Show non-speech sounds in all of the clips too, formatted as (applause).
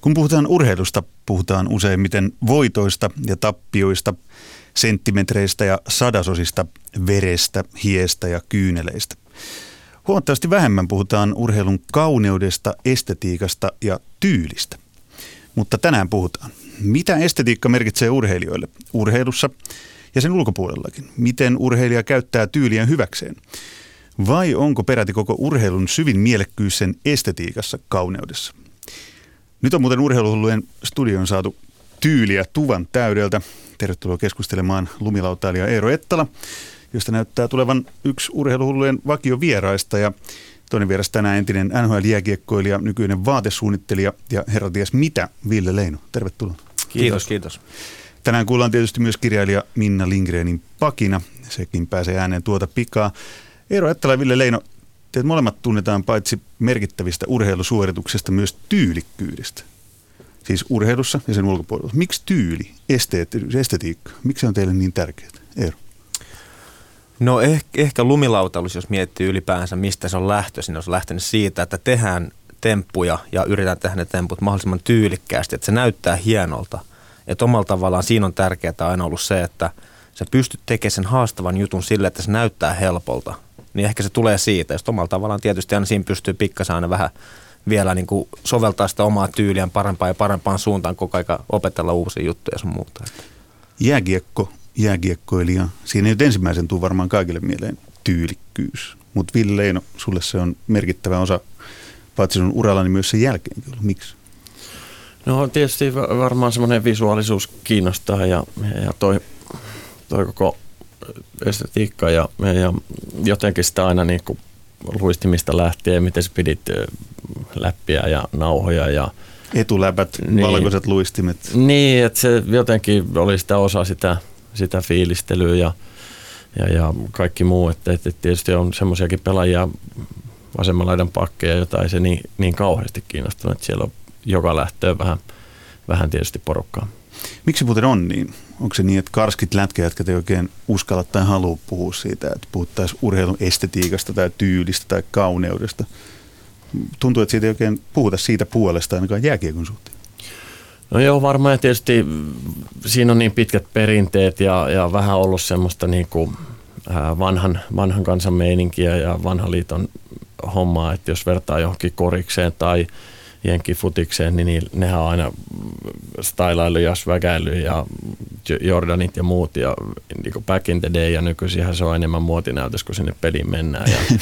Kun puhutaan urheilusta, puhutaan useimmiten voitoista ja tappioista, senttimetreistä ja sadasosista, verestä, hiestä ja kyyneleistä. Huomattavasti vähemmän puhutaan urheilun kauneudesta, estetiikasta ja tyylistä. Mutta tänään puhutaan. Mitä estetiikka merkitsee urheilijoille urheilussa ja sen ulkopuolellakin? Miten urheilija käyttää tyyliä hyväkseen? Vai onko peräti koko urheilun syvin mielekkyys sen estetiikassa, kauneudessa? Nyt on muuten urheiluhullujen studion saatu tyyliä tuvan täydeltä. Tervetuloa keskustelemaan lumilautailija Eero Ettala, josta näyttää tulevan yksi urheiluhullujen vakiovieraista ja toinen vieras tänään entinen NHL-jääkiekkoilija, nykyinen vaatesuunnittelija ja herra ties mitä, Ville Leino. Tervetuloa. Kiitos, kiitos. Tänään kuullaan tietysti myös kirjailija Minna Lindgrenin pakina. Sekin pääsee ääneen tuota pikaa. Eero Ettala ja Ville Leino, teet molemmat tunnetaan paitsi merkittävistä urheilusuorituksista myös tyylikkyydestä. Siis urheilussa ja sen ulkopuolella. Miksi tyyli, esteettisyys, estetiikka, miksi se on teille niin tärkeää? Eero. No ehkä, ehkä lumilautailus, jos miettii ylipäänsä, mistä se on lähtöisin, on lähtenyt siitä, että tehdään temppuja ja yritetään tehdä ne temput mahdollisimman tyylikkäästi, että se näyttää hienolta. Että omalla tavallaan siinä on tärkeää aina ollut se, että sä pystyt tekemään sen haastavan jutun sille, että se näyttää helpolta niin ehkä se tulee siitä. Jos omalla tavallaan tietysti aina siinä pystyy pikkasen aina vähän vielä niin kuin soveltaa sitä omaa tyyliä parempaan ja parempaan suuntaan koko aika opetella uusia juttuja sun muuta. Jääkiekko, jääkiekkoilija. Siinä nyt ensimmäisen tuu varmaan kaikille mieleen tyylikkyys. Mutta Ville Leino, sulle se on merkittävä osa paitsi sun uralla, niin myös sen jälkeen. Miksi? No tietysti varmaan semmoinen visuaalisuus kiinnostaa ja, ja toi, toi koko estetiikka ja, ja jotenkin sitä aina niin kuin luistimista lähtien, miten sä pidit läppiä ja nauhoja ja Etuläpät, niin, valkoiset luistimet. Niin, että se jotenkin oli sitä osa sitä, sitä fiilistelyä ja, ja, ja kaikki muu. Että, että tietysti on semmoisiakin pelaajia, vasemman laidan pakkeja, jota ei se niin, niin kauheasti kiinnostunut, että siellä on joka lähtöön vähän, vähän tietysti porukkaa. Miksi muuten on niin? Onko se niin, että karskit lätkäjätkät ei oikein uskalla tai halua puhua siitä, että puhuttaisiin urheilun estetiikasta tai tyylistä tai kauneudesta? Tuntuu, että siitä ei oikein puhuta siitä puolesta ainakaan jääkiekon suhteen. No joo, varmaan tietysti siinä on niin pitkät perinteet ja, ja vähän ollut semmoista niin kuin vanhan, vanhan kansan meininkiä ja vanhan liiton hommaa, että jos vertaa johonkin korikseen tai – jenkkifutikseen, niin nehän on aina stylailu ja svägäily ja Jordanit ja muut ja niin kuin back in the day ja nykyisinhän se on enemmän muotinäytös, kun sinne peliin mennään ja (laughs)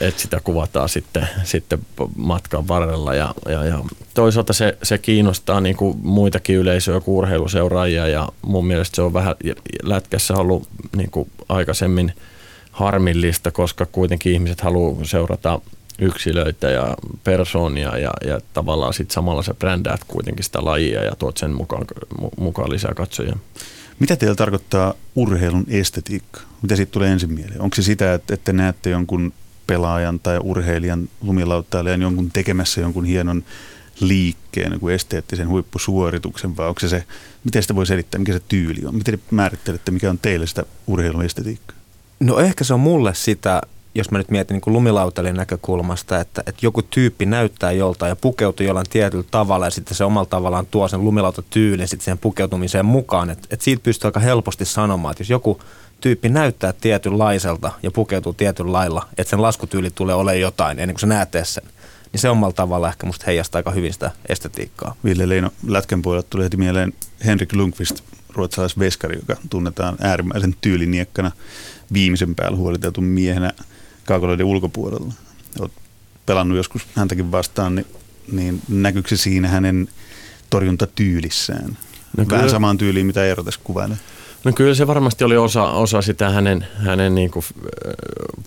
että sitä kuvataan sitten, sitten matkan varrella ja, ja, ja toisaalta se, se kiinnostaa niin kuin muitakin yleisöjä kuin urheiluseuraajia ja mun mielestä se on vähän lätkässä ollut niin kuin aikaisemmin harmillista, koska kuitenkin ihmiset haluaa seurata yksilöitä ja persoonia ja, ja tavallaan sitten samalla sä brändäät kuitenkin sitä lajia ja tuot sen mukaan, mukaan lisää katsojia. Mitä teillä tarkoittaa urheilun estetiikka? Mitä siitä tulee ensin mieleen? Onko se sitä, että, että näette jonkun pelaajan tai urheilijan lumilauttailijan jonkun tekemässä jonkun hienon liikkeen, jonkun esteettisen huippusuorituksen, vai onko se se, miten sitä voi selittää, mikä se tyyli on? Miten te määrittelette, mikä on teille sitä urheilun estetiikkaa? No ehkä se on mulle sitä, jos mä nyt mietin niin lumilautailijan näkökulmasta, että, että joku tyyppi näyttää joltain ja pukeutuu jollain tietyllä tavalla ja sitten se omalla tavallaan tuo sen lumilautatyyልን sitten siihen pukeutumiseen mukaan. Että, että siitä pystyy aika helposti sanomaan, että jos joku tyyppi näyttää tietynlaiselta ja pukeutuu tietyllä lailla, että sen laskutyyli tulee olemaan jotain ennen kuin sä näet sen, niin se omalla tavalla ehkä musta heijastaa aika hyvin sitä estetiikkaa. Ville Leino, Lätkän puolelta tuli heti mieleen Henrik Lundqvist, ruotsalaisveskari, joka tunnetaan äärimmäisen tyyliniekkana viimeisen päällä huoliteltu miehenä – kaukaloiden ulkopuolella. Olet pelannut joskus häntäkin vastaan, niin, niin näkyykö se siinä hänen torjuntatyylissään? No kyllä, Vähän samaan tyyliin, mitä Eero tässä kuvailee. No kyllä se varmasti oli osa, osa sitä hänen, hänen niin kuin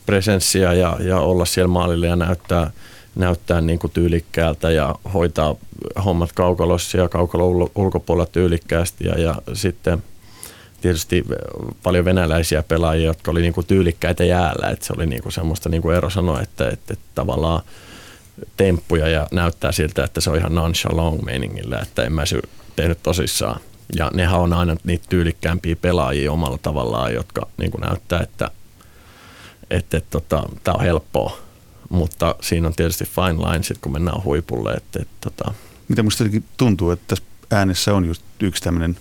presenssiä ja, ja olla siellä maalilla ja näyttää, näyttää niin kuin tyylikkäältä ja hoitaa hommat kaukalossa ja kaukalo ulkopuolella tyylikkäästi ja, ja sitten – tietysti paljon venäläisiä pelaajia, jotka oli niinku tyylikkäitä jäällä. Et se oli niinku semmoista, niin kuin Eero sanoi, että, että, että tavallaan temppuja ja näyttää siltä, että se on ihan nonchalant meiningillä, että en mä sy tehnyt tosissaan. Ja nehän on aina niitä tyylikkäämpiä pelaajia omalla tavallaan, jotka niin kuin näyttää, että, että, että tota, tämä on helppoa. Mutta siinä on tietysti fine line, sit kun mennään huipulle, että, että tota, Mitä musta tuntuu, että tässä äänessä on just yksi tämmöinen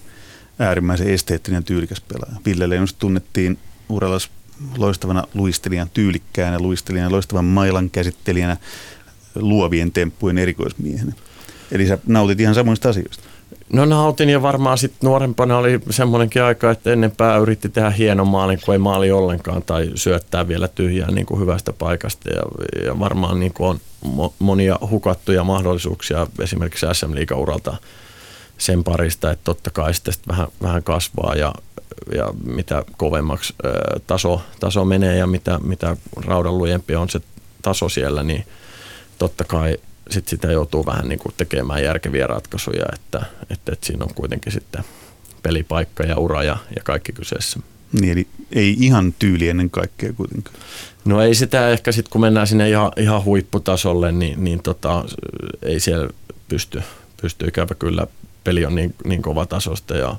äärimmäisen esteettinen ja tyylikäs pelaaja. Ville Leijonosta tunnettiin urallas loistavana luistelijan, tyylikkäänä luistelijana, loistavan mailan käsittelijänä, luovien temppujen erikoismiehenä. Eli sä nautit ihan samoista asioista. No nautin ja varmaan sitten nuorempana oli semmoinenkin aika, että ennen pää yritti tehdä hienon maalin, kun ei maali ollenkaan tai syöttää vielä tyhjää niin kuin hyvästä paikasta. Ja, ja varmaan niin kuin on mo- monia hukattuja mahdollisuuksia esimerkiksi SM Liiga-uralta sen parista, että totta kai sitten vähän, vähän kasvaa ja, ja mitä kovemmaksi ää, taso, taso menee ja mitä, mitä raudan lujempi on se taso siellä, niin totta kai sit sitä joutuu vähän niin kuin tekemään järkeviä ratkaisuja, että, että, että siinä on kuitenkin sitten pelipaikka ja ura ja, ja kaikki kyseessä. Niin, eli ei ihan tyyli ennen kaikkea kuitenkaan. No ei sitä ehkä sitten, kun mennään sinne ihan, ihan huipputasolle, niin, niin tota, ei siellä pysty, pysty ikävä kyllä. Peli on niin, niin kova tasosta ja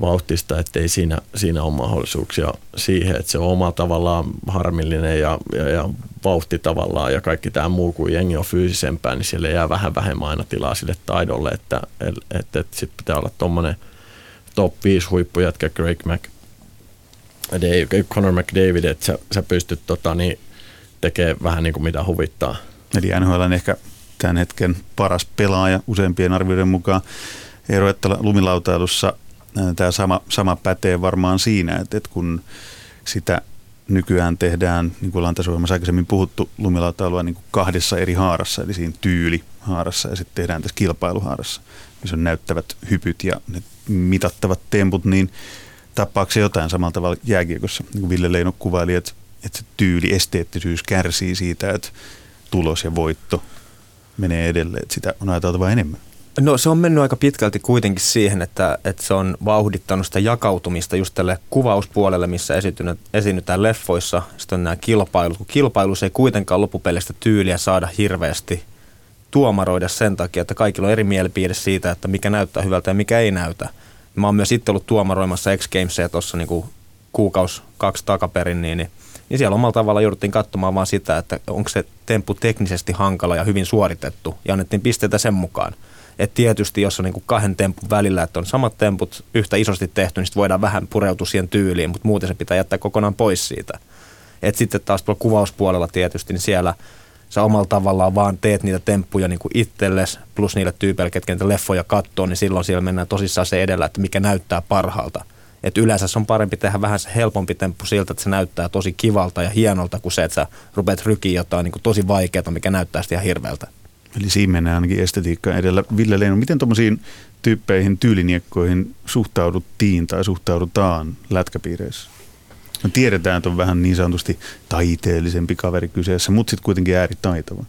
vauhtista, että ei siinä, siinä ole mahdollisuuksia siihen, että se on oma tavallaan harmillinen ja, ja, ja vauhti tavallaan ja kaikki tämä muu, kuin jengi on fyysisempää, niin siellä jää vähän vähemmän aina tilaa sille taidolle, että, että, että, että sitten pitää olla tuommoinen top 5 huippujätkä Greg Mac, Dave, Conor McDavid, että sä, sä pystyt tota, niin, tekemään vähän niin kuin mitä huvittaa. Eli NHL on ehkä tämän hetken paras pelaaja useimpien arvioiden mukaan. Eero Ettala lumilautailussa tämä sama, sama pätee varmaan siinä, että, että kun sitä nykyään tehdään, niin kuin ollaan aikaisemmin puhuttu, lumilautailua niin kuin kahdessa eri haarassa, eli siinä tyylihaarassa ja sitten tehdään tässä kilpailuhaarassa, missä on näyttävät hypyt ja ne mitattavat temput, niin tappaako se jotain samalla tavalla jääkiekossa, niin kuin Ville Leino kuvaili, että, että se tyyli, esteettisyys kärsii siitä, että tulos ja voitto menee edelleen, että sitä on ajateltava enemmän. No se on mennyt aika pitkälti kuitenkin siihen, että, että se on vauhdittanut sitä jakautumista just tälle kuvauspuolelle, missä esiinnytään leffoissa. Sitten on nämä kilpailut, kun kilpailussa ei kuitenkaan loppupelistä tyyliä saada hirveästi tuomaroida sen takia, että kaikilla on eri mielipide siitä, että mikä näyttää hyvältä ja mikä ei näytä. Mä oon myös itse ollut tuomaroimassa X Gamesia tuossa niin kuukaus kaksi takaperin, niin, niin siellä omalla tavalla jouduttiin katsomaan vaan sitä, että onko se temppu teknisesti hankala ja hyvin suoritettu, ja annettiin pisteitä sen mukaan. Et tietysti jos on niinku kahden tempun välillä, että on samat temput yhtä isosti tehty, niin sitten voidaan vähän pureutua siihen tyyliin, mutta muuten se pitää jättää kokonaan pois siitä. Et sitten taas kuvauspuolella tietysti, niin siellä sä omalla tavallaan vaan teet niitä temppuja niin kuin itsellesi, plus niille tyypeille, ketkä niitä leffoja katsoo, niin silloin siellä mennään tosissaan se edellä, että mikä näyttää parhaalta. Et yleensä se on parempi tehdä vähän se helpompi temppu siltä, että se näyttää tosi kivalta ja hienolta, kuin se, että sä rupeat rykiä jotain niin kuin tosi vaikeaa, mikä näyttää sitä ihan hirveältä. Eli siinä mennään ainakin estetiikka edellä. Ville Leino, miten tuommoisiin tyyppeihin, tyyliniekkoihin suhtauduttiin tai suhtaudutaan lätkäpiireissä? No tiedetään, että on vähän niin sanotusti taiteellisempi kaveri kyseessä, mutta sitten kuitenkin ääritaitava.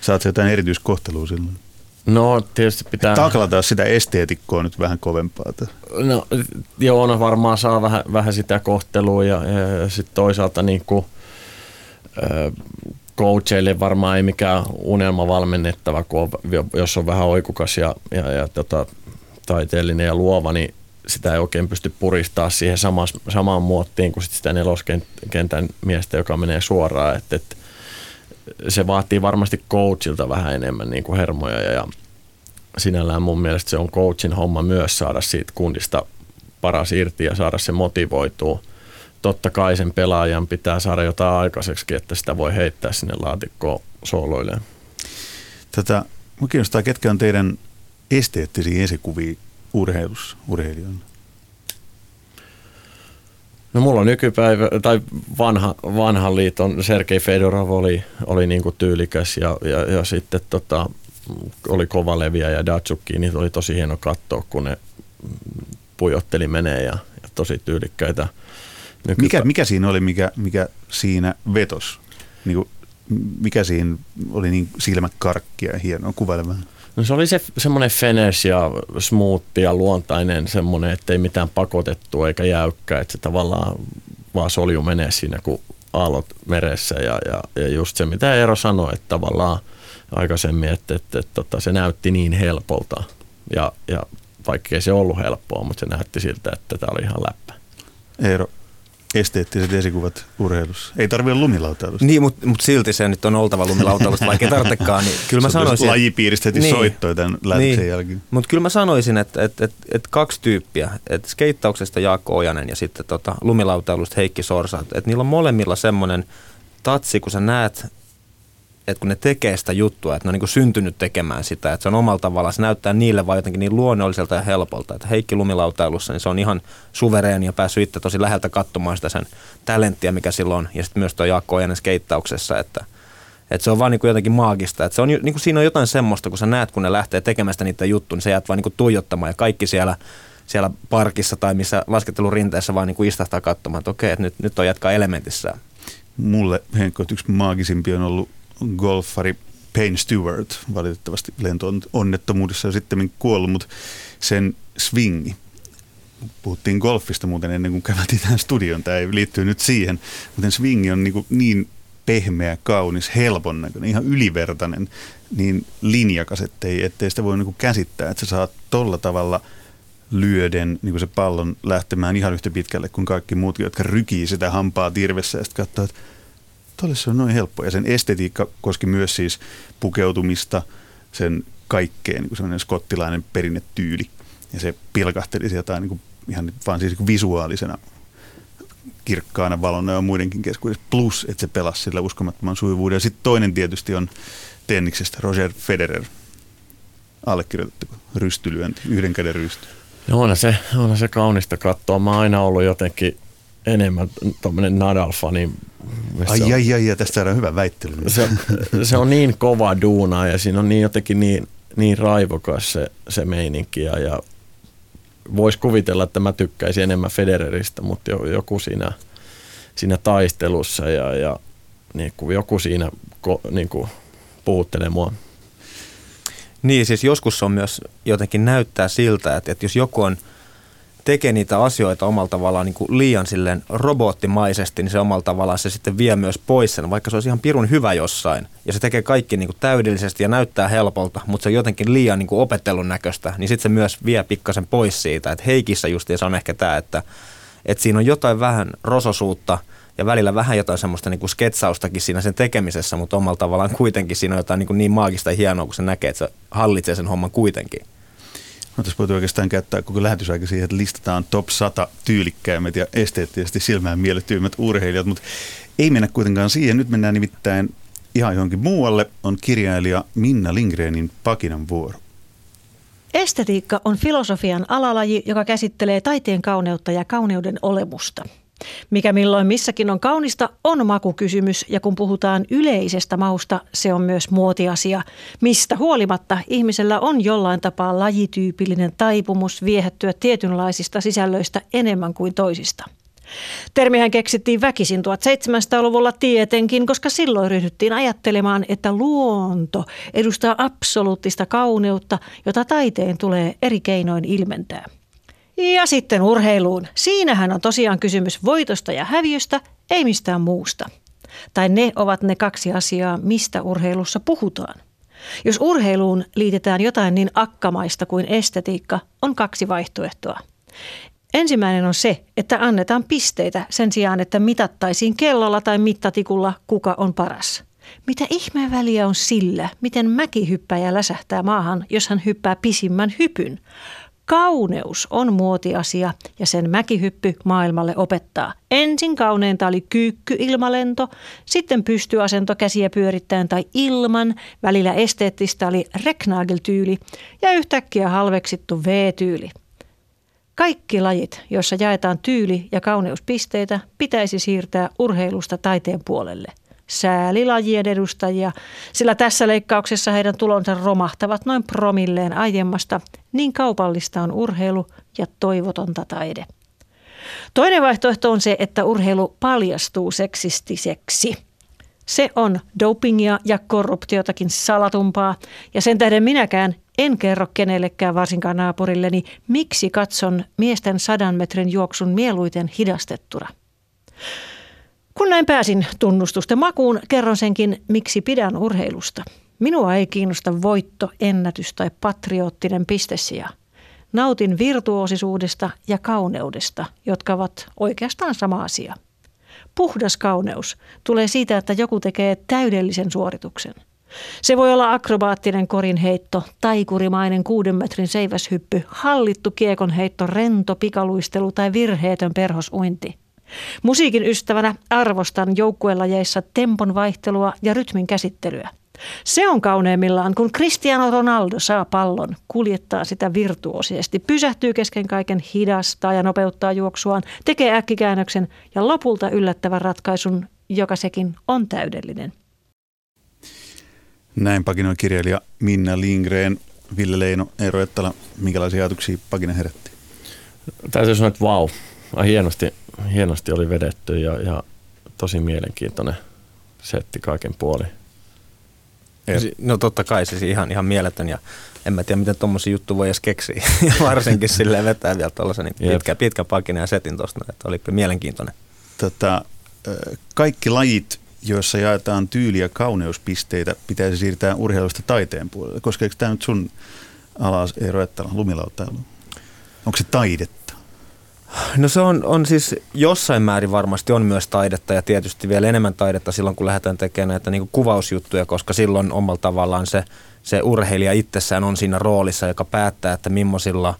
Saat jotain erityiskohtelua silloin? No tietysti pitää... Taklataan sitä esteetikkoa nyt vähän kovempaa. No joo, no varmaan saa vähän, vähän sitä kohtelua ja, ja, sitten toisaalta niin kuin, coacheille varmaan ei mikään unelma valmennettava, kun on, jos on vähän oikukas ja, ja, ja tota, taiteellinen ja luova, niin sitä ei oikein pysty puristaa siihen samas, samaan muottiin kuin sit sitä neloskentän miestä, joka menee suoraan. Et, et, se vaatii varmasti coachilta vähän enemmän niin kuin hermoja ja, sinällään mun mielestä se on coachin homma myös saada siitä kundista paras irti ja saada se motivoitua – totta kai sen pelaajan pitää saada jotain aikaiseksi, että sitä voi heittää sinne laatikkoon sooloilleen. Tätä, minua kiinnostaa, ketkä on teidän esteettisiä esikuvia urheilussa, urheilijoina? No mulla on nykypäivä, tai vanha, vanhan liiton Sergei Fedorov oli, oli niin kuin tyylikäs ja, ja, ja sitten tota, oli kova leviä ja Datsukki, niin oli tosi hieno katsoa, kun ne pujotteli menee ja, ja tosi tyylikkäitä – mikä, mikä siinä oli, mikä, mikä siinä vetos? Niin kuin, mikä siinä oli niin silmäkarkkia hienoa? Kuvaile vähän. No se oli se semmoinen fenes ja smooth ja luontainen semmoinen, ettei mitään pakotettua eikä jäykkä, että se tavallaan vaan solju menee siinä, kun aallot meressä ja, ja, ja just se, mitä Eero sanoi, että tavallaan aikaisemmin, että, että, että, että tota, se näytti niin helpolta ja, ja vaikkei se ollut helppoa, mutta se näytti siltä, että tämä oli ihan läppä. Eero, esteettiset esikuvat urheilussa. Ei tarvitse lumilautailusta. Niin, mutta mut silti se nyt on oltava lumilautailusta, vaikka ei tarvitsekaan. Niin kyllä mä sanoisin, lajipiiristä heti niin, soittoi tämän lähetyksen niin, jälkeen. Mutta kyllä mä sanoisin, että et, et, et kaksi tyyppiä, että skeittauksesta Jaakko Ojanen ja sitten tota, lumilautailusta Heikki Sorsa, että et niillä on molemmilla semmoinen tatsi, kun sä näet että kun ne tekee sitä juttua, että ne on niin syntynyt tekemään sitä, että se on omalla tavallaan, se näyttää niille vaan jotenkin niin luonnolliselta ja helpolta. Että Heikki lumilautailussa, niin se on ihan suvereeni ja päässyt itse tosi läheltä katsomaan sitä sen talenttia, mikä silloin on. Ja sitten myös tuo Jaakko Ojanen skeittauksessa, että, että se on vaan niin jotenkin maagista. Että se on, niin kuin siinä on jotain semmoista, kun sä näet, kun ne lähtee tekemään sitä niitä juttuja, niin sä jäät vaan niin tuijottamaan ja kaikki siellä siellä parkissa tai missä laskettelurinteessä vaan niin kuin istahtaa katsomaan, että okei, että nyt, nyt on jatkaa elementissä. Mulle Henkko, yksi maagisimpi on ollut golfari Payne Stewart, valitettavasti lento-onnettomuudessa ja sitten kuollut, mutta sen swingi, puhuttiin golfista muuten ennen kuin käveltiin tähän studioon, tämä ei liittyy nyt siihen, mutta swingi on niin, niin pehmeä, kaunis, helpon näköinen, ihan ylivertainen, niin linjakas, ettei, ettei sitä voi niin käsittää, että sä saat tolla tavalla lyöden niin se pallon lähtemään ihan yhtä pitkälle kuin kaikki muut, jotka rykii sitä hampaa tirvessä ja sitten katsoo, että Tuolle se on noin helppo. Ja sen estetiikka koski myös siis pukeutumista, sen kaikkeen niin semmoinen skottilainen perinnetyyli. Ja se pilkahteli sieltä niin kuin, ihan vaan siis niin visuaalisena kirkkaana valona ja muidenkin keskuudessa. Plus, että se pelasi sillä uskomattoman sujuvuuden. Ja sitten toinen tietysti on tenniksestä Roger Federer. Allekirjoitatteko rystylyönti, yhden käden rysty? No onhan se, onhan se kaunista katsoa. Mä oon aina ollut jotenkin enemmän tuommoinen Nadal-fani Ai, on, ai, ai, ai, tästä on hyvä väittely. Se, se on niin kova duuna ja siinä on niin jotenkin niin, niin raivokas se, se meininki ja, ja voisi kuvitella, että mä tykkäisin enemmän Federeristä, mutta joku siinä, siinä taistelussa ja, ja niin kuin joku siinä niin kuin puhuttelee mua. Niin, siis joskus on myös jotenkin näyttää siltä, että, että jos joku on – tekee niitä asioita omalla tavallaan niin kuin liian silleen robottimaisesti, niin se omalla tavallaan se sitten vie myös pois sen, vaikka se olisi ihan pirun hyvä jossain. Ja se tekee kaikki niin kuin täydellisesti ja näyttää helpolta, mutta se on jotenkin liian niin kuin opettelun näköistä, niin sitten se myös vie pikkasen pois siitä. Että Heikissä se on ehkä tämä, että, että siinä on jotain vähän rososuutta ja välillä vähän jotain semmoista niin kuin sketsaustakin siinä sen tekemisessä, mutta omalla tavallaan kuitenkin siinä on jotain niin, kuin niin maagista ja hienoa, kun se näkee, että se hallitsee sen homman kuitenkin. No tässä voitu oikeastaan käyttää koko lähetysaika siihen, että listataan top 100 tyylikkäimmät ja esteettisesti silmään miellyttyimmät urheilijat, mutta ei mennä kuitenkaan siihen. Nyt mennään nimittäin ihan johonkin muualle. On kirjailija Minna Lindgrenin Pakinan vuoro. Estetiikka on filosofian alalaji, joka käsittelee taiteen kauneutta ja kauneuden olemusta. Mikä milloin missäkin on kaunista, on makukysymys ja kun puhutaan yleisestä mausta, se on myös muotiasia. Mistä huolimatta ihmisellä on jollain tapaa lajityypillinen taipumus viehättyä tietynlaisista sisällöistä enemmän kuin toisista. Termihän keksittiin väkisin 1700-luvulla tietenkin, koska silloin ryhdyttiin ajattelemaan, että luonto edustaa absoluuttista kauneutta, jota taiteen tulee eri keinoin ilmentää. Ja sitten urheiluun. Siinähän on tosiaan kysymys voitosta ja häviöstä, ei mistään muusta. Tai ne ovat ne kaksi asiaa, mistä urheilussa puhutaan. Jos urheiluun liitetään jotain niin akkamaista kuin estetiikka, on kaksi vaihtoehtoa. Ensimmäinen on se, että annetaan pisteitä sen sijaan, että mitattaisiin kellolla tai mittatikulla, kuka on paras. Mitä ihmeen väliä on sillä, miten mäkihyppäjä läsähtää maahan, jos hän hyppää pisimmän hypyn? Kauneus on muotiasia ja sen mäkihyppy maailmalle opettaa. Ensin kauneinta oli kyykky-ilmalento, sitten pystyasento käsiä pyörittäen tai ilman, välillä esteettistä oli reknageltyyli ja yhtäkkiä halveksittu V-tyyli. Kaikki lajit, joissa jaetaan tyyli- ja kauneuspisteitä, pitäisi siirtää urheilusta taiteen puolelle – säälilajien edustajia, sillä tässä leikkauksessa heidän tulonsa romahtavat noin promilleen aiemmasta, niin kaupallista on urheilu ja toivotonta taide. Toinen vaihtoehto on se, että urheilu paljastuu seksistiseksi. Se on dopingia ja korruptiotakin salatumpaa, ja sen tähden minäkään en kerro kenellekään, varsinkaan naapurilleni, miksi katson miesten sadan metrin juoksun mieluiten hidastettuna. Kun näin pääsin tunnustusten makuun, kerron senkin, miksi pidän urheilusta. Minua ei kiinnosta voitto, ennätys tai patriottinen pistesija. nautin virtuosisuudesta ja kauneudesta, jotka ovat oikeastaan sama asia. Puhdas kauneus tulee siitä, että joku tekee täydellisen suorituksen. Se voi olla akrobaattinen korinheitto, taikurimainen kuuden metrin seiväshyppy, hallittu kiekonheitto, rento pikaluistelu tai virheetön perhosuinti. Musiikin ystävänä arvostan joukkuelajeissa tempon vaihtelua ja rytmin käsittelyä. Se on kauneimmillaan, kun Cristiano Ronaldo saa pallon, kuljettaa sitä virtuosisesti, pysähtyy kesken kaiken, hidastaa ja nopeuttaa juoksuaan, tekee äkkikäännöksen ja lopulta yllättävän ratkaisun, joka sekin on täydellinen. Näin pakinoi kirjailija Minna Lindgren, Ville Leino, Eero Ettala. Minkälaisia ajatuksia pakina herätti? Täytyy sanoa, että vau. Wow. Hienosti, hienosti oli vedetty ja, ja tosi mielenkiintoinen setti kaiken puolin. No totta kai siis ihan, ihan mieletön ja en mä tiedä miten tuommoisia juttuja voi edes keksiä. (laughs) ja varsinkin (laughs) silleen vetää vielä tuollaisen niin pitkä, pitkä pakina ja setin tuosta, että oli mielenkiintoinen. Tota, kaikki lajit, joissa jaetaan tyyli- ja kauneuspisteitä, pitäisi siirtää urheilusta taiteen puolelle. Koskeeko tämä nyt sun alas Eero Ettala, lumilauttailu? Onko se taidetta? No se on, on siis jossain määrin varmasti on myös taidetta ja tietysti vielä enemmän taidetta silloin, kun lähdetään tekemään näitä niin kuvausjuttuja, koska silloin omalla tavallaan se, se urheilija itsessään on siinä roolissa, joka päättää, että millaisilla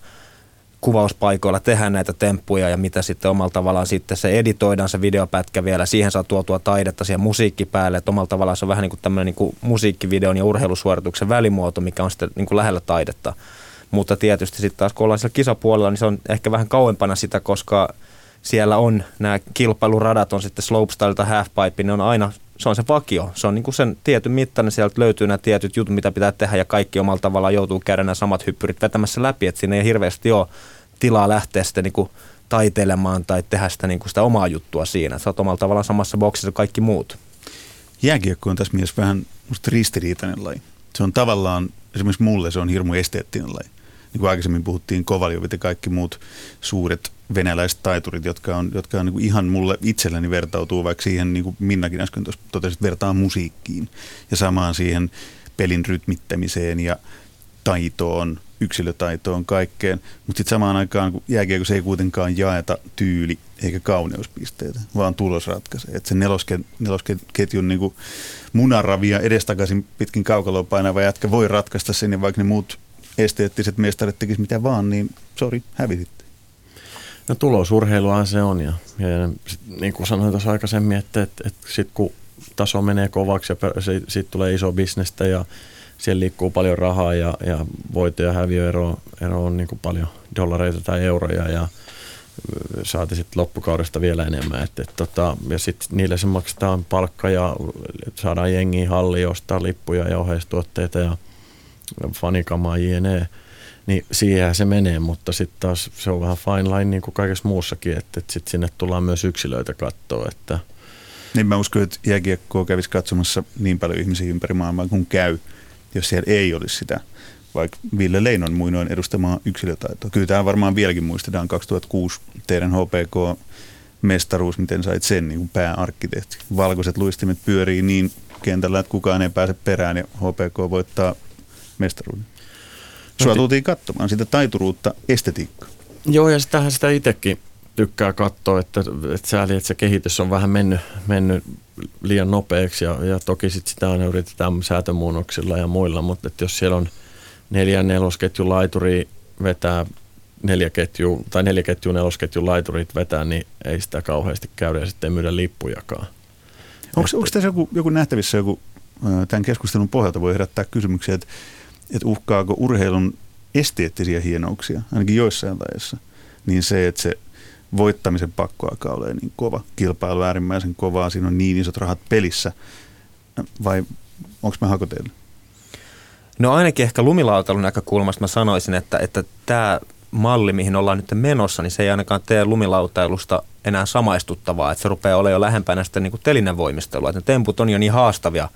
kuvauspaikoilla tehdään näitä temppuja ja mitä sitten omalla tavallaan sitten se editoidaan se videopätkä vielä. Siihen saa tuotua taidetta siihen musiikki päälle, että omalla tavallaan se on vähän niin kuin tämmöinen niin kuin musiikkivideon ja urheilusuorituksen välimuoto, mikä on sitten niin kuin lähellä taidetta. Mutta tietysti sitten taas kun ollaan siellä kisapuolella, niin se on ehkä vähän kauempana sitä, koska siellä on nämä kilpailuradat, on sitten slopestyle tai halfpipe, ne on aina, se on se vakio. Se on niin kuin sen tietyn mittainen, sieltä löytyy nämä tietyt jutut, mitä pitää tehdä ja kaikki omalla tavallaan joutuu käydä nämä samat hyppyrit vetämässä läpi, että siinä ei hirveästi ole tilaa lähteä sitten niin kuin taiteilemaan tai tehdä sitä, niin kuin sitä omaa juttua siinä. Sä oot omalla tavallaan samassa boksissa kaikki muut. Jääkiekko on tässä mielessä vähän musta ristiriitainen laji. Se on tavallaan, esimerkiksi mulle se on hirmu esteettinen laji niin kuin aikaisemmin puhuttiin, Kovaljovit ja kaikki muut suuret venäläiset taiturit, jotka on, jotka on niin ihan mulle itselleni vertautuu, vaikka siihen, niin kuin Minnakin äsken totesit, vertaa musiikkiin ja samaan siihen pelin rytmittämiseen ja taitoon, yksilötaitoon, kaikkeen. Mutta sitten samaan aikaan, kun jääkiekossa ei kuitenkaan jaeta tyyli eikä kauneuspisteitä, vaan tulos ratkaisee. Että se nelosken, nelosketjun niin munaravia edestakaisin pitkin kaukaloa painava jätkä voi ratkaista sen, ja vaikka ne muut esteettiset mestarit tekisivät mitä vaan, niin sori, hävisitte. No tulosurheiluahan se on ja, ja niin kuin sanoin tuossa aikaisemmin, että, että, että sitten kun taso menee kovaksi ja siitä tulee iso bisnestä ja siellä liikkuu paljon rahaa ja, ja voitto- ja häviöero ero on niin kuin paljon dollareita tai euroja ja saati sitten loppukaudesta vielä enemmän. Et, et, tota, ja sitten niille se maksetaan palkka ja saadaan jengiä halli, ostaa lippuja ja oheistuotteita ja fanikamaa jne. Niin siihen se menee, mutta sitten taas se on vähän fine line niin kuin kaikessa muussakin, että, että sitten sinne tullaan myös yksilöitä katsoa, että niin mä uskon, että jääkiekkoa kävisi katsomassa niin paljon ihmisiä ympäri maailmaa kuin käy, jos siellä ei olisi sitä, vaikka Ville Leinon muinoin edustamaa yksilötaitoa. Kyllä tämä varmaan vieläkin muistetaan 2006 teidän HPK mestaruus, miten sait sen niin pääarkkitehti. Valkoiset luistimet pyörii niin kentällä, että kukaan ei pääse perään ja HPK voittaa mestaruuden. Sua no, tultiin katsomaan sitä taituruutta estetiikkaa. Joo, ja sitähän sitä itsekin tykkää katsoa, että, että sääli, että se kehitys on vähän mennyt, mennyt liian nopeaksi ja, ja toki sit sitä aina yritetään säätömuunnoksilla ja muilla, mutta että jos siellä on neljä nelosketjun laituri vetää neljä ketju, tai neljä ketju nelosketjun laiturit vetää, niin ei sitä kauheasti käydä ja sitten myydä lippujakaan. Onko, onko tässä joku, joku nähtävissä joku, tämän keskustelun pohjalta voi herättää kysymyksiä, että että uhkaako urheilun esteettisiä hienouksia, ainakin joissain lajeissa, niin se, että se voittamisen pakko alkaa olla niin kova, kilpailu äärimmäisen kovaa, siinä on niin isot rahat pelissä, vai onko mä hakoteilla? No ainakin ehkä lumilautalun näkökulmasta mä sanoisin, että, että tämä malli, mihin ollaan nyt menossa, niin se ei ainakaan tee lumilautailusta enää samaistuttavaa, että se rupeaa olemaan jo lähempänä sitä niin kuin telinen voimistelua. Että ne temput on jo niin haastavia,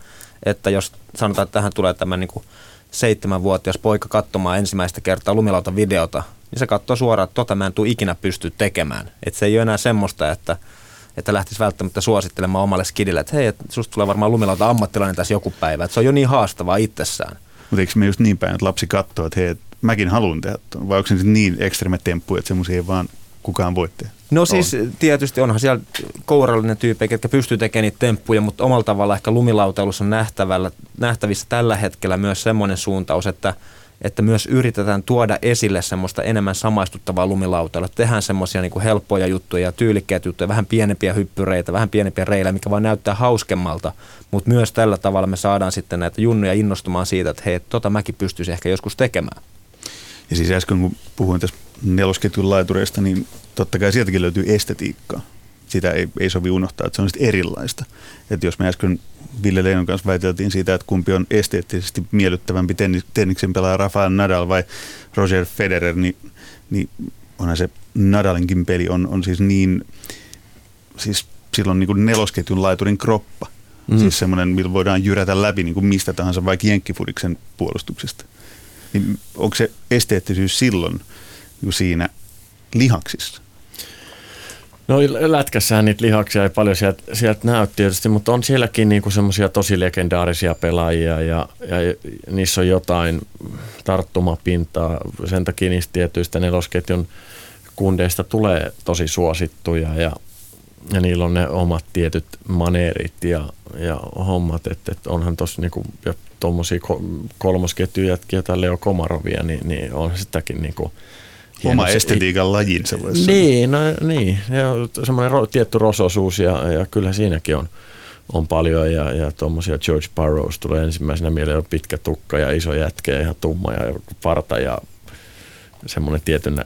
että jos sanotaan, että tähän tulee tämä niin kuin seitsemänvuotias poika katsomaan ensimmäistä kertaa lumilauta videota, niin se katsoo suoraan, että tota mä en tule ikinä pysty tekemään. Että se ei ole enää semmoista, että, että lähtisi välttämättä suosittelemaan omalle skidille, että hei, että susta tulee varmaan lumilauta ammattilainen tässä joku päivä. Että se on jo niin haastavaa itsessään. Mutta eikö me just niin päin, että lapsi katsoo, että hei, mäkin haluan tehdä tuon? Vai onko se niin ekstreme temppu, että semmoisia ei vaan kukaan voi tehdä? No siis on. tietysti onhan siellä kourallinen tyyppi, jotka pystyy tekemään niitä temppuja, mutta omalla tavalla ehkä lumilautailussa on nähtävällä, nähtävissä tällä hetkellä myös semmoinen suuntaus, että – että myös yritetään tuoda esille semmoista enemmän samaistuttavaa lumilautailua. Tehdään semmoisia niin helppoja juttuja ja tyylikkäitä juttuja, vähän pienempiä hyppyreitä, vähän pienempiä reilejä, mikä vaan näyttää hauskemmalta. Mutta myös tällä tavalla me saadaan sitten näitä junnuja innostumaan siitä, että hei, tota mäkin pystyisin ehkä joskus tekemään. Ja siis äsken kun puhuin tästä nelosketjun laitureista, niin totta kai sieltäkin löytyy estetiikkaa sitä ei, ei sovi unohtaa, että se on erilaista. Että jos me äsken Ville Leinon kanssa väiteltiin siitä, että kumpi on esteettisesti miellyttävämpi tennis, tenniksen pelaaja Rafael Nadal vai Roger Federer, niin, niin onhan se Nadalinkin peli on, on siis niin, siis silloin niin kuin nelosketjun laiturin kroppa. Mm. Siis semmoinen, millä voidaan jyrätä läpi niin kuin mistä tahansa, vaikka jenkkifudiksen puolustuksesta. Niin onko se esteettisyys silloin niin siinä lihaksissa? No lätkässähän niitä lihaksia ei paljon sieltä, sieltä näy tietysti, mutta on sielläkin niinku semmoisia tosi legendaarisia pelaajia ja, ja niissä on jotain tarttumapintaa. Sen takia niistä tietyistä nelosketjun kundeista tulee tosi suosittuja ja, ja niillä on ne omat tietyt maneerit ja, ja hommat, että et onhan tuossa niinku, tuommoisia kolmosketjujätkiä tai Leo Komarovia, niin, niin on sitäkin niinku – Oma estetiikan lajin se voisi Niin, no, niin. Ja semmoinen ro, tietty rososuus ja, ja kyllä siinäkin on, on paljon ja, ja tuommoisia George Burrows tulee ensimmäisenä mieleen pitkä tukka ja iso jätkä ja ihan tumma ja parta ja semmoinen tietty, äh,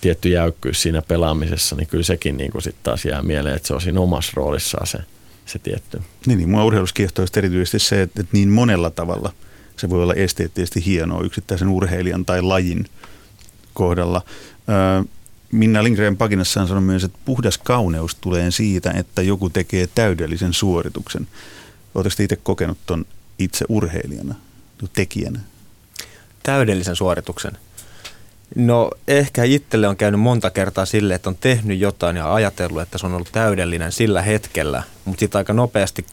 tietty jäykkyys siinä pelaamisessa, niin kyllä sekin niin sitten taas jää mieleen, että se on siinä omassa roolissaan se, se tietty. Niin, niin mua urheilussa erityisesti se, että, että niin monella tavalla se voi olla esteettisesti hienoa yksittäisen urheilijan tai lajin kohdalla. Minna Lindgren Pakinassaan sanoi myös, että puhdas kauneus tulee siitä, että joku tekee täydellisen suorituksen. Oletteko itse kokenut tuon itse urheilijana, tekijänä? Täydellisen suorituksen? No ehkä itselle on käynyt monta kertaa sille, että on tehnyt jotain ja ajatellut, että se on ollut täydellinen sillä hetkellä, mutta sitten aika nopeasti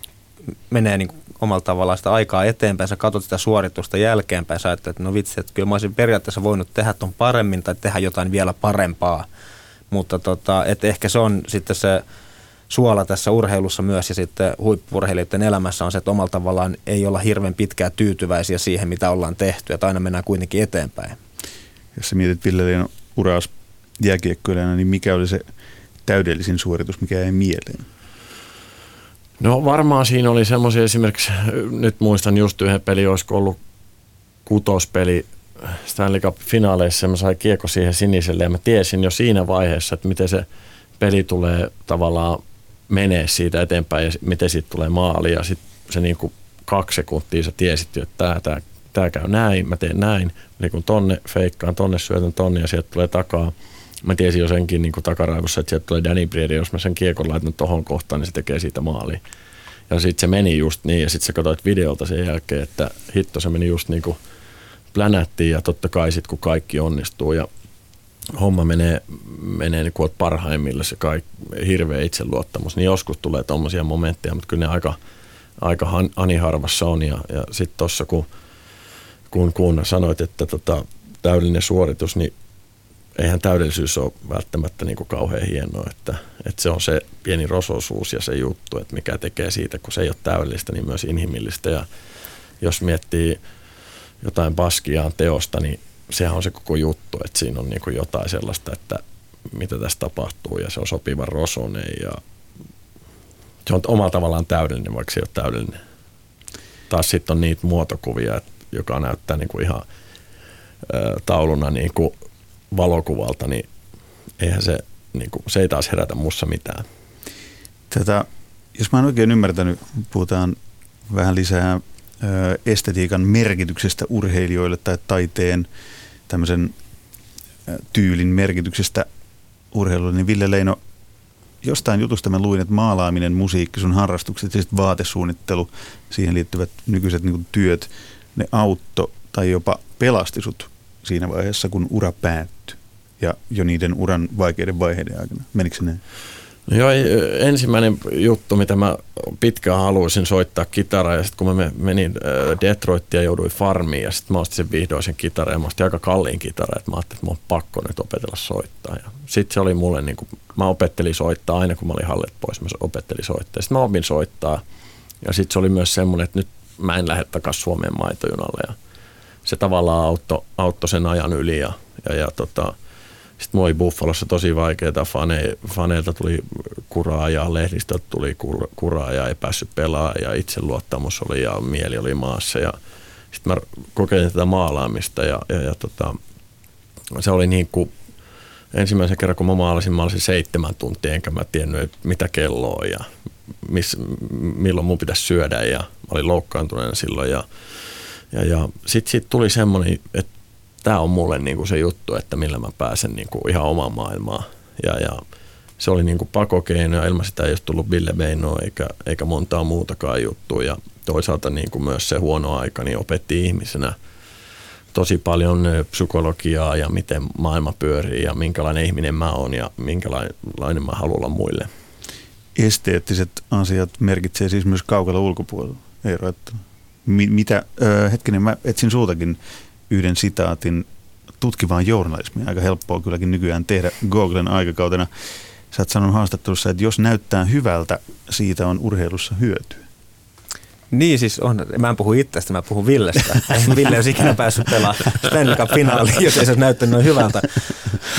menee niin omalla tavallaan sitä aikaa eteenpäin, sä katsot sitä suoritusta jälkeenpäin, sä ajattelet, että no vitsi, että kyllä mä olisin periaatteessa voinut tehdä ton paremmin tai tehdä jotain vielä parempaa. Mutta tota, että ehkä se on sitten se suola tässä urheilussa myös ja sitten huippurheilijoiden elämässä on se, että omalla tavallaan ei olla hirveän pitkään tyytyväisiä siihen, mitä ollaan tehty, että aina mennään kuitenkin eteenpäin. Jos sä mietit Ville uraas jääkiekkoilijana, niin mikä oli se täydellisin suoritus, mikä jäi mieleen? No varmaan siinä oli semmoisia esimerkiksi, nyt muistan just yhden peli, olisiko ollut kutospeli Stanley Cup-finaaleissa, mä sain kiekko siihen siniselle ja mä tiesin jo siinä vaiheessa, että miten se peli tulee tavallaan menee siitä eteenpäin ja miten siitä tulee maali ja sitten se niin kuin kaksi sekuntia sä tiesit että tämä, tämä, tämä käy näin, mä teen näin, niin kun tonne feikkaan, tonne syötän tonne ja sieltä tulee takaa mä tiesin jo senkin niin takaraivossa, että sieltä tulee Danny Brieri, jos mä sen kiekon laitan tohon kohtaan, niin se tekee siitä maali. Ja sitten se meni just niin, ja sitten sä katsoit videolta sen jälkeen, että hitto se meni just niin kuin plänättiin, ja totta kai sitten kun kaikki onnistuu, ja homma menee, menee niin kuin parhaimmille se kaik, hirveä itseluottamus, niin joskus tulee tuommoisia momentteja, mutta kyllä ne aika, aika aniharvassa on, ja, ja sitten tuossa kun, kun, kun sanoit, että tota, täydellinen suoritus, niin eihän täydellisyys ole välttämättä niin kuin kauhean hienoa, että, että se on se pieni rososuus ja se juttu, että mikä tekee siitä, kun se ei ole täydellistä, niin myös inhimillistä. Ja jos miettii jotain Baskiaan teosta, niin sehän on se koko juttu, että siinä on niin kuin jotain sellaista, että mitä tässä tapahtuu ja se on sopiva rosone ja se on omalla tavallaan täydellinen, vaikka se ei ole täydellinen. Taas sitten on niitä muotokuvia, joka näyttää niin kuin ihan tauluna niin kuin valokuvalta, niin eihän se, niin kuin, se ei taas herätä mussa mitään. Tätä, jos mä en oikein ymmärtänyt, puhutaan vähän lisää estetiikan merkityksestä urheilijoille tai taiteen tämmöisen tyylin merkityksestä urheilulle, niin Ville Leino, jostain jutusta mä luin, että maalaaminen, musiikki, sun harrastukset ja vaatesuunnittelu, siihen liittyvät nykyiset niin työt, ne autto tai jopa pelasti sut siinä vaiheessa, kun ura päättyi ja jo niiden uran vaikeiden vaiheiden aikana. Menikö se näin? No joo, ensimmäinen juttu, mitä mä pitkään haluaisin soittaa kitaraa, ja sitten kun mä menin Detroittiin ja jouduin farmiin, ja sitten mä ostin sen vihdoin sen kitaran, ja mä ostin aika kalliin kitaran, että mä ajattelin, että mä oon pakko nyt opetella soittaa. Ja sitten se oli mulle, niin kuin, mä opettelin soittaa aina, kun mä olin hallet pois, mä opettelin soittaa. Sitten mä opin soittaa, ja sitten se oli myös semmoinen, että nyt mä en lähde takaisin Suomeen maitojunalle, ja se tavallaan auttoi autto sen ajan yli, ja, ja, ja tota, sitten mulla oli Buffalossa tosi vaikeaa, Fane, faneilta tuli kuraa ja lehdistöltä tuli kuraa ja ei päässyt pelaamaan ja itseluottamus oli ja mieli oli maassa. Ja sitten mä kokeilin tätä maalaamista ja, ja, ja tota, se oli niin kuin ensimmäisen kerran kun mä maalasin, mä olisin seitsemän tuntia enkä mä tiennyt mitä kello on ja miss, milloin mun pitäisi syödä. Ja mä olin loukkaantuneena silloin ja, ja, ja sitten sit tuli semmoinen, että tämä on mulle niin kuin se juttu, että millä mä pääsen niin kuin ihan omaan maailmaan. Ja, ja se oli niin kuin pakokeino ja ilman sitä ei olisi tullut Ville Beinoa eikä, eikä montaa muutakaan juttua. Ja toisaalta niin kuin myös se huono aika niin opetti ihmisenä tosi paljon psykologiaa ja miten maailma pyörii ja minkälainen ihminen mä oon ja minkälainen mä haluan olla muille. Esteettiset asiat merkitsee siis myös kaukalla ulkopuolella. Eero, että mitä, äh, hetkinen, mä etsin sultakin yhden sitaatin tutkivaan journalismiin. Aika helppoa kylläkin nykyään tehdä Googlen aikakautena. Sä oot sanonut haastattelussa, että jos näyttää hyvältä, siitä on urheilussa hyötyä. Niin siis on, mä en puhu itsestä, mä puhun Villestä. (laughs) Ville olisi ikinä päässyt pelaamaan Stanley Cup-finaaliin, jos ei se olisi näyttänyt noin hyvältä.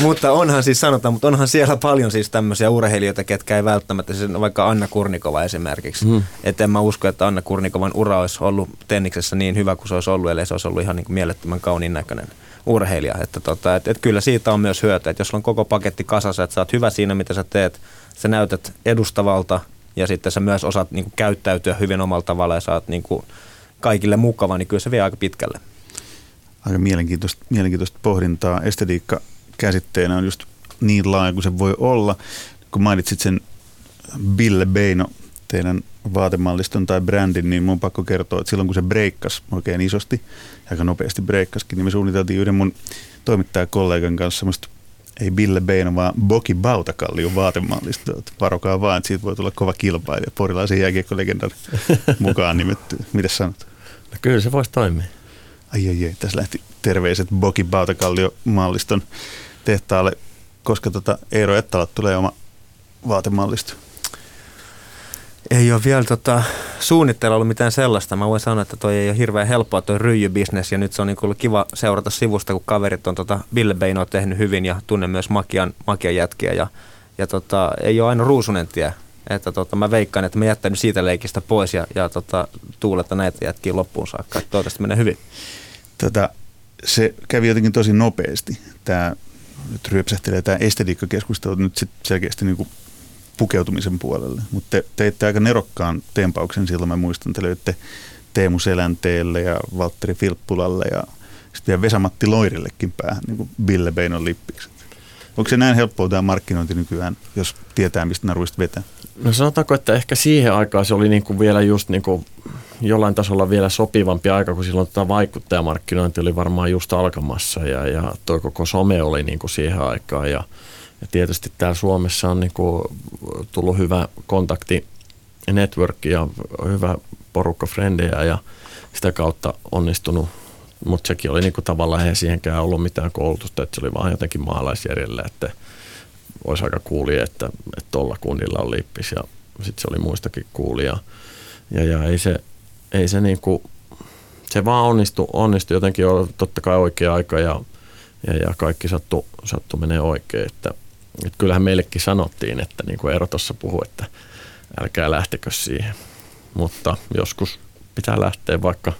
Mutta onhan siis sanotaan, mutta onhan siellä paljon siis tämmöisiä urheilijoita, ketkä ei välttämättä, siis vaikka Anna Kurnikova esimerkiksi. Mm. Että en mä usko, että Anna Kurnikovan ura olisi ollut tenniksessä niin hyvä kuin se olisi ollut, ellei se olisi ollut ihan niin kuin mielettömän kauniin näköinen urheilija. Että tota, et, et kyllä siitä on myös hyötyä, että jos sulla on koko paketti kasassa, että sä oot hyvä siinä, mitä sä teet, sä näytät edustavalta, ja sitten sä myös osaat niin kuin, käyttäytyä hyvin omalla tavalla ja saat niin kuin, kaikille mukava, niin kyllä se vie aika pitkälle. Aika mielenkiintoista, mielenkiintoista pohdintaa. Estetiikka käsitteenä on just niin laaja kuin se voi olla. Kun mainitsit sen Bille Beino, teidän vaatemalliston tai brändin, niin mun on pakko kertoa, että silloin kun se breikkas oikein isosti, aika nopeasti breikkaskin, niin me suunniteltiin yhden mun toimittajakollegan kanssa semmoista ei Bille Beino, vaan Boki Bautakallion vaatemallista. Varokaa vaan, että siitä voi tulla kova kilpailija. Porilaisen jääkiekkolegendan mukaan nimetty. Mitä sanot? No kyllä se voisi toimia. Ai ai ai, tässä lähti terveiset Boki Bautakallio malliston tehtaalle, koska tota Eero Ettalat tulee oma vaatemallisto. Ei ole vielä tota, suunnitteilla ollut mitään sellaista. Mä voin sanoa, että toi ei ole hirveän helppoa toi ryijybisnes ja nyt se on niin ollut kiva seurata sivusta, kun kaverit on tota Ville Beino tehnyt hyvin ja tunnen myös Makian, Makian jätkiä ja, ja tota, ei ole aina ruusunen tie. Että tota, mä veikkaan, että mä jättänyt siitä leikistä pois ja, ja tota, tuuletta näitä jätkiä loppuun saakka. Toivottavasti menee hyvin. Tota, se kävi jotenkin tosi nopeasti. Tämä nyt ryöpsähtelee tämä estetiikkakeskustelu nyt sit selkeästi niin kuin pukeutumisen puolelle. Mutta te teitte aika nerokkaan tempauksen silloin, mä muistan, te löitte Teemu Selänteelle ja Valtteri Filppulalle ja sitten Vesamatti Loirillekin päähän, niin kuin Ville Beinon lippiksi. Onko se näin helppoa tämä markkinointi nykyään, jos tietää, mistä naruista vetää? No sanotaanko, että ehkä siihen aikaan se oli niin kuin vielä just niin kuin jollain tasolla vielä sopivampi aika, kun silloin tämä vaikuttajamarkkinointi oli varmaan just alkamassa ja, ja tuo koko some oli niin kuin siihen aikaan ja, ja tietysti täällä Suomessa on niin kuin tullut hyvä kontakti network ja hyvä porukka frendejä ja sitä kautta onnistunut, mutta sekin oli niin kuin tavallaan ei siihenkään ollut mitään koulutusta, että se oli vaan jotenkin maalaisjärjellä, että olisi aika kuuli, että tuolla kunnilla on lippis ja sitten se oli muistakin kuulia. Ja, ja ei se, ei se niin kuin, se vaan onnistui, onnistui jotenkin totta kai oikea aika ja, ja, ja kaikki sattu, sattu menee oikein, että että kyllähän meillekin sanottiin, että niin kuin Eero tuossa puhui, että älkää lähtekö siihen. Mutta joskus pitää lähteä, vaikka,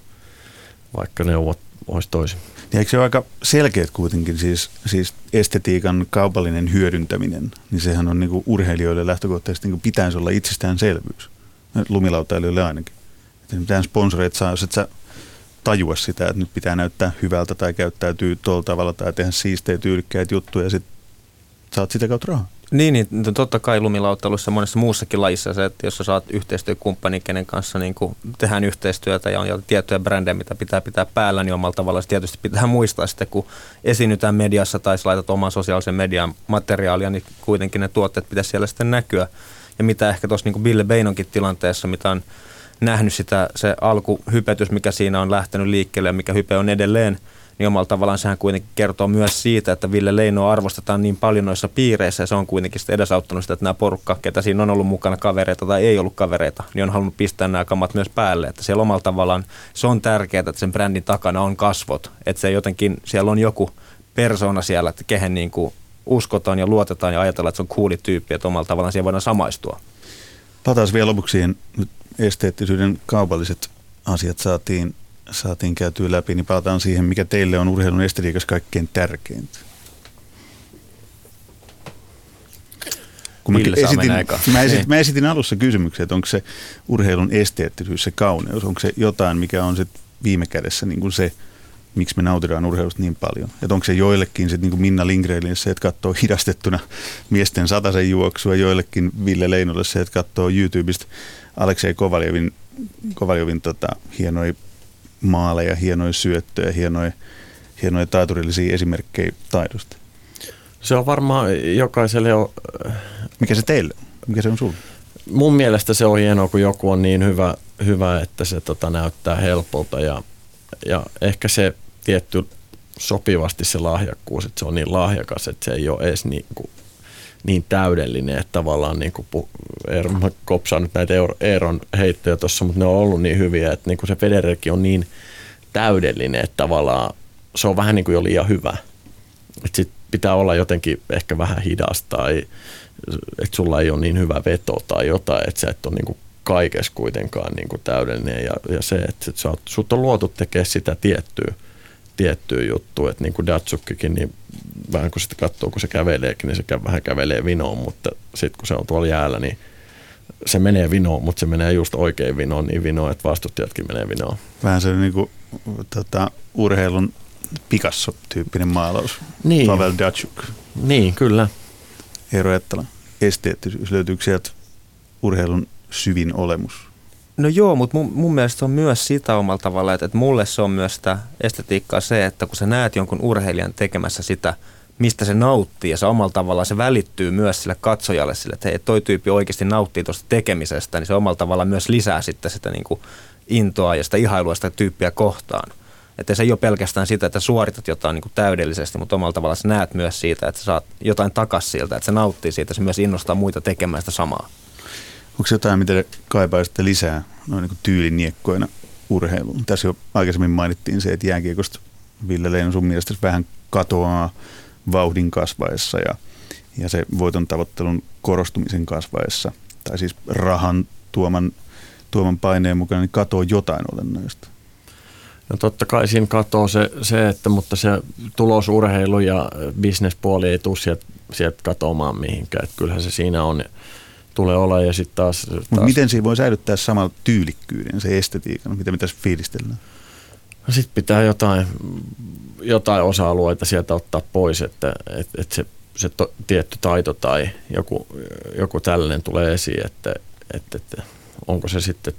vaikka neuvot olisi toisin. Niin eikö se ole aika selkeät kuitenkin siis, siis estetiikan kaupallinen hyödyntäminen, niin sehän on niin kuin urheilijoille lähtökohtaisesti niin kuin pitäisi olla itsestäänselvyys. Lumilautailijoille ainakin. Että mitään sponsoreita saa, jos et sä tajua sitä, että nyt pitää näyttää hyvältä tai käyttäytyy tuolla tavalla tai tehdä siistejä tyylikkäitä juttuja ja sitten saat sitä kautta rahaa. Niin, niin no totta kai lumilauttelussa monessa muussakin lajissa se, että jos sä saat yhteistyökumppani, kenen kanssa niin kuin tehdään yhteistyötä ja on jo tiettyjä brändejä, mitä pitää pitää päällä, niin omalla tavalla tietysti pitää muistaa sitten, kun esiinnytään mediassa tai laitat oman sosiaalisen median materiaalia, niin kuitenkin ne tuotteet pitäisi siellä sitten näkyä. Ja mitä ehkä tuossa niin Ville Beinonkin tilanteessa, mitä on nähnyt sitä, se alkuhypetys, mikä siinä on lähtenyt liikkeelle ja mikä hype on edelleen – niin omalla tavallaan sehän kuitenkin kertoo myös siitä, että Ville Leinoa arvostetaan niin paljon noissa piireissä ja se on kuitenkin sitten edesauttanut sitä, että nämä porukka, ketä siinä on ollut mukana kavereita tai ei ollut kavereita, niin on halunnut pistää nämä kamat myös päälle. Että siellä omalla tavallaan se on tärkeää, että sen brändin takana on kasvot, että se jotenkin, siellä on joku persona siellä, että kehen niin kuin uskotaan ja luotetaan ja ajatellaan, että se on cooli tyyppi, että omalla tavallaan siihen voidaan samaistua. Palataan vielä lopuksi siihen esteettisyyden kaupalliset asiat saatiin saatiin käytyä läpi, niin palataan siihen, mikä teille on urheilun estetiikassa kaikkein tärkeintä. Kun mä esitin, mä, esitin, mä esitin alussa kysymyksen, että onko se urheilun esteettisyys, se kauneus, onko se jotain, mikä on se viime kädessä niin kuin se, miksi me nautitaan urheilusta niin paljon. Että onko se joillekin sit, niin kuin Minna Lindgrenille se, että katsoo hidastettuna miesten sataisen juoksua, joillekin Ville Leinolle se, että katsoo YouTubesta Aleksei Kovaljovin, Kovaljovin tota, hienoja maaleja, hienoja syöttöjä, hienoja, hienoja taiturillisia esimerkkejä taidosta? Se on varmaan jokaiselle... On, Mikä se teille Mikä se on sinulle? Mun mielestä se on hienoa, kun joku on niin hyvä, hyvä että se tota, näyttää helpolta ja, ja ehkä se tietty sopivasti se lahjakkuus, että se on niin lahjakas, että se ei ole edes niin, kuin, niin täydellinen, että tavallaan niin kuin, Eero, mä kopsaan nyt näitä Eeron heittoja tuossa, mutta ne on ollut niin hyviä, että niin kuin se Federerkin on niin täydellinen, että tavallaan se on vähän niin kuin jo liian hyvä. Että sit pitää olla jotenkin ehkä vähän hidas tai että sulla ei ole niin hyvä veto tai jotain, että sä et ole niin kuin kaikessa kuitenkaan niin kuin täydellinen ja, ja se, että sä oot, sut on luotu tekemään sitä tiettyä, tiettyä juttua, että niin kuin Datsukkikin, niin vähän kun sitä katsoo, kun se käveleekin, niin se vähän kävelee vinoon, mutta sitten kun se on tuolla jäällä, niin se menee vinoon, mutta se menee just oikein vinoon, niin vinoon, että vastustajatkin menee vinoon. Vähän se niin kuin, tota, urheilun Picasso-tyyppinen maalaus. Niin. Pavel Datsuk. Niin, kyllä. Eero Ettala, esteettisyys, löytyykö sieltä urheilun syvin olemus? No joo, mutta mun, mun mielestä se on myös sitä omalla tavalla, että, että mulle se on myös sitä estetiikkaa se, että kun sä näet jonkun urheilijan tekemässä sitä – mistä se nauttii ja se omalla tavallaan se välittyy myös sille katsojalle sille, että hei, toi tyyppi oikeasti nauttii tuosta tekemisestä, niin se omalla tavallaan myös lisää sitten sitä niin kuin intoa ja sitä ihailua sitä tyyppiä kohtaan. Että se ei ole pelkästään sitä, että suoritat jotain niin kuin täydellisesti, mutta omalla tavallaan sä näet myös siitä, että sä saat jotain takas siltä, että se nauttii siitä, se myös innostaa muita tekemään sitä samaa. Onko se jotain, mitä kaipaisitte lisää noin niin tyyliniekkoina urheiluun? Tässä jo aikaisemmin mainittiin se, että jääkiekosta Ville Leino sun mielestä vähän katoaa vauhdin kasvaessa ja, ja se voiton tavoittelun korostumisen kasvaessa, tai siis rahan tuoman, tuoman paineen mukana, niin katoo jotain olennaista. No totta kai siinä katoo se, se että, mutta se tulosurheilu ja bisnespuoli ei tule sieltä, sieltä katoamaan mihinkään. Että kyllähän se siinä on, tulee olla ja sitten taas, taas... miten siinä voi säilyttää samalla tyylikkyyden, se estetiikan, mitä me tässä fiilistellään? No sitten pitää jotain jotain osa-alueita sieltä ottaa pois, että, että, että se, se to, tietty taito tai joku, joku tällainen tulee esiin, että, että, että onko se sitten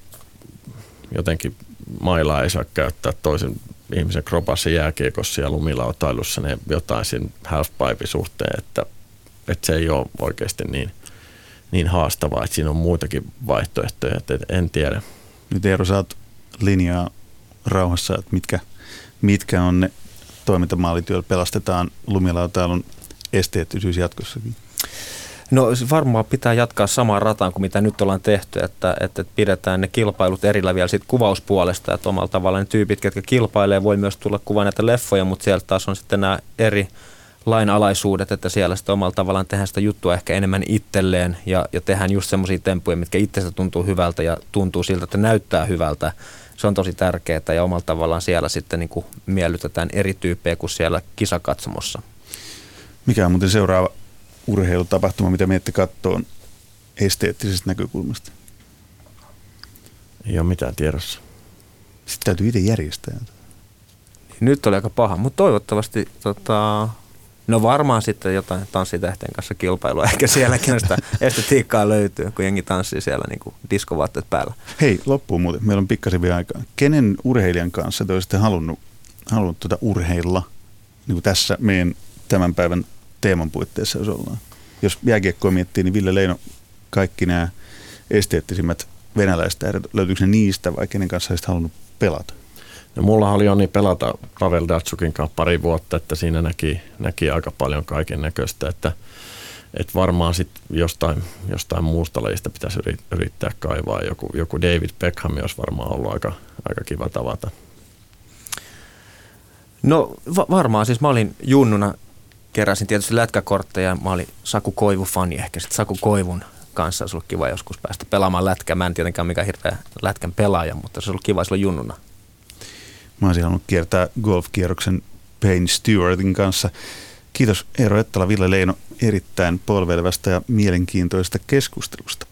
jotenkin mailaa ei saa käyttää toisen ihmisen kropassa jääkiekossa ja lumilautailussa ne jotain siinä halfpipe suhteen, että, että se ei ole oikeasti niin, niin haastavaa, että siinä on muitakin vaihtoehtoja, että en tiedä. Nyt Eero, saat linjaa rauhassa, että mitkä, mitkä on ne toimintamalit, joilla pelastetaan lumilautailun esteettisyys jatkossakin? No varmaan pitää jatkaa samaan rataan kuin mitä nyt ollaan tehty, että, että pidetään ne kilpailut erillä vielä siitä kuvauspuolesta, että omalla tavalla ne tyypit, jotka kilpailee, voi myös tulla kuvaan näitä leffoja, mutta sieltä taas on sitten nämä eri lainalaisuudet, että siellä sitten omalla tavallaan tehdään sitä juttua ehkä enemmän itselleen ja, ja tehdään just semmoisia temppuja, mitkä itsestä tuntuu hyvältä ja tuntuu siltä, että näyttää hyvältä se on tosi tärkeää ja omalla tavallaan siellä sitten niin kuin miellytetään eri tyyppejä kuin siellä kisakatsomossa. Mikä on muuten seuraava urheilutapahtuma, mitä miette katsoa esteettisestä näkökulmasta? Ei ole mitään tiedossa. Sitten täytyy itse järjestää. Nyt oli aika paha, mutta toivottavasti tota, No varmaan sitten jotain tanssitähten kanssa kilpailua. (laughs) Ehkä sielläkin sitä estetiikkaa löytyy, kun jengi tanssii siellä niin kuin diskovaatteet päällä. Hei, loppuun muuten. Meillä on pikkasen vielä aikaa. Kenen urheilijan kanssa te olisitte halunnut, halunnut tuota urheilla niin kuin tässä meidän tämän päivän teeman puitteissa, jos ollaan? Jos jääkiekkoa miettii, niin Ville Leino, kaikki nämä esteettisimmät venäläistä, löytyykö ne niistä vai kenen kanssa olisit halunnut pelata? No, mulla oli onni pelata Pavel Datsukin kanssa pari vuotta, että siinä näki, näki aika paljon kaiken näköistä, että, että varmaan sit jostain, jostain muusta lajista pitäisi yrittää kaivaa. Joku, joku David Beckham olisi varmaan ollut aika, aika kiva tavata. No va- varmaan, siis mä olin junnuna, keräsin tietysti lätkäkortteja, mä olin Saku Koivu-fani ehkä, sitten Saku Koivun kanssa olisi ollut kiva joskus päästä pelaamaan lätkää. Mä en tietenkään mikä hirveä lätkän pelaaja, mutta se olisi ollut kiva silloin junnuna Mä olisin halunnut kiertää golfkierroksen Payne Stewartin kanssa. Kiitos Eero Ettala, Ville Leino erittäin polvelevästä ja mielenkiintoista keskustelusta.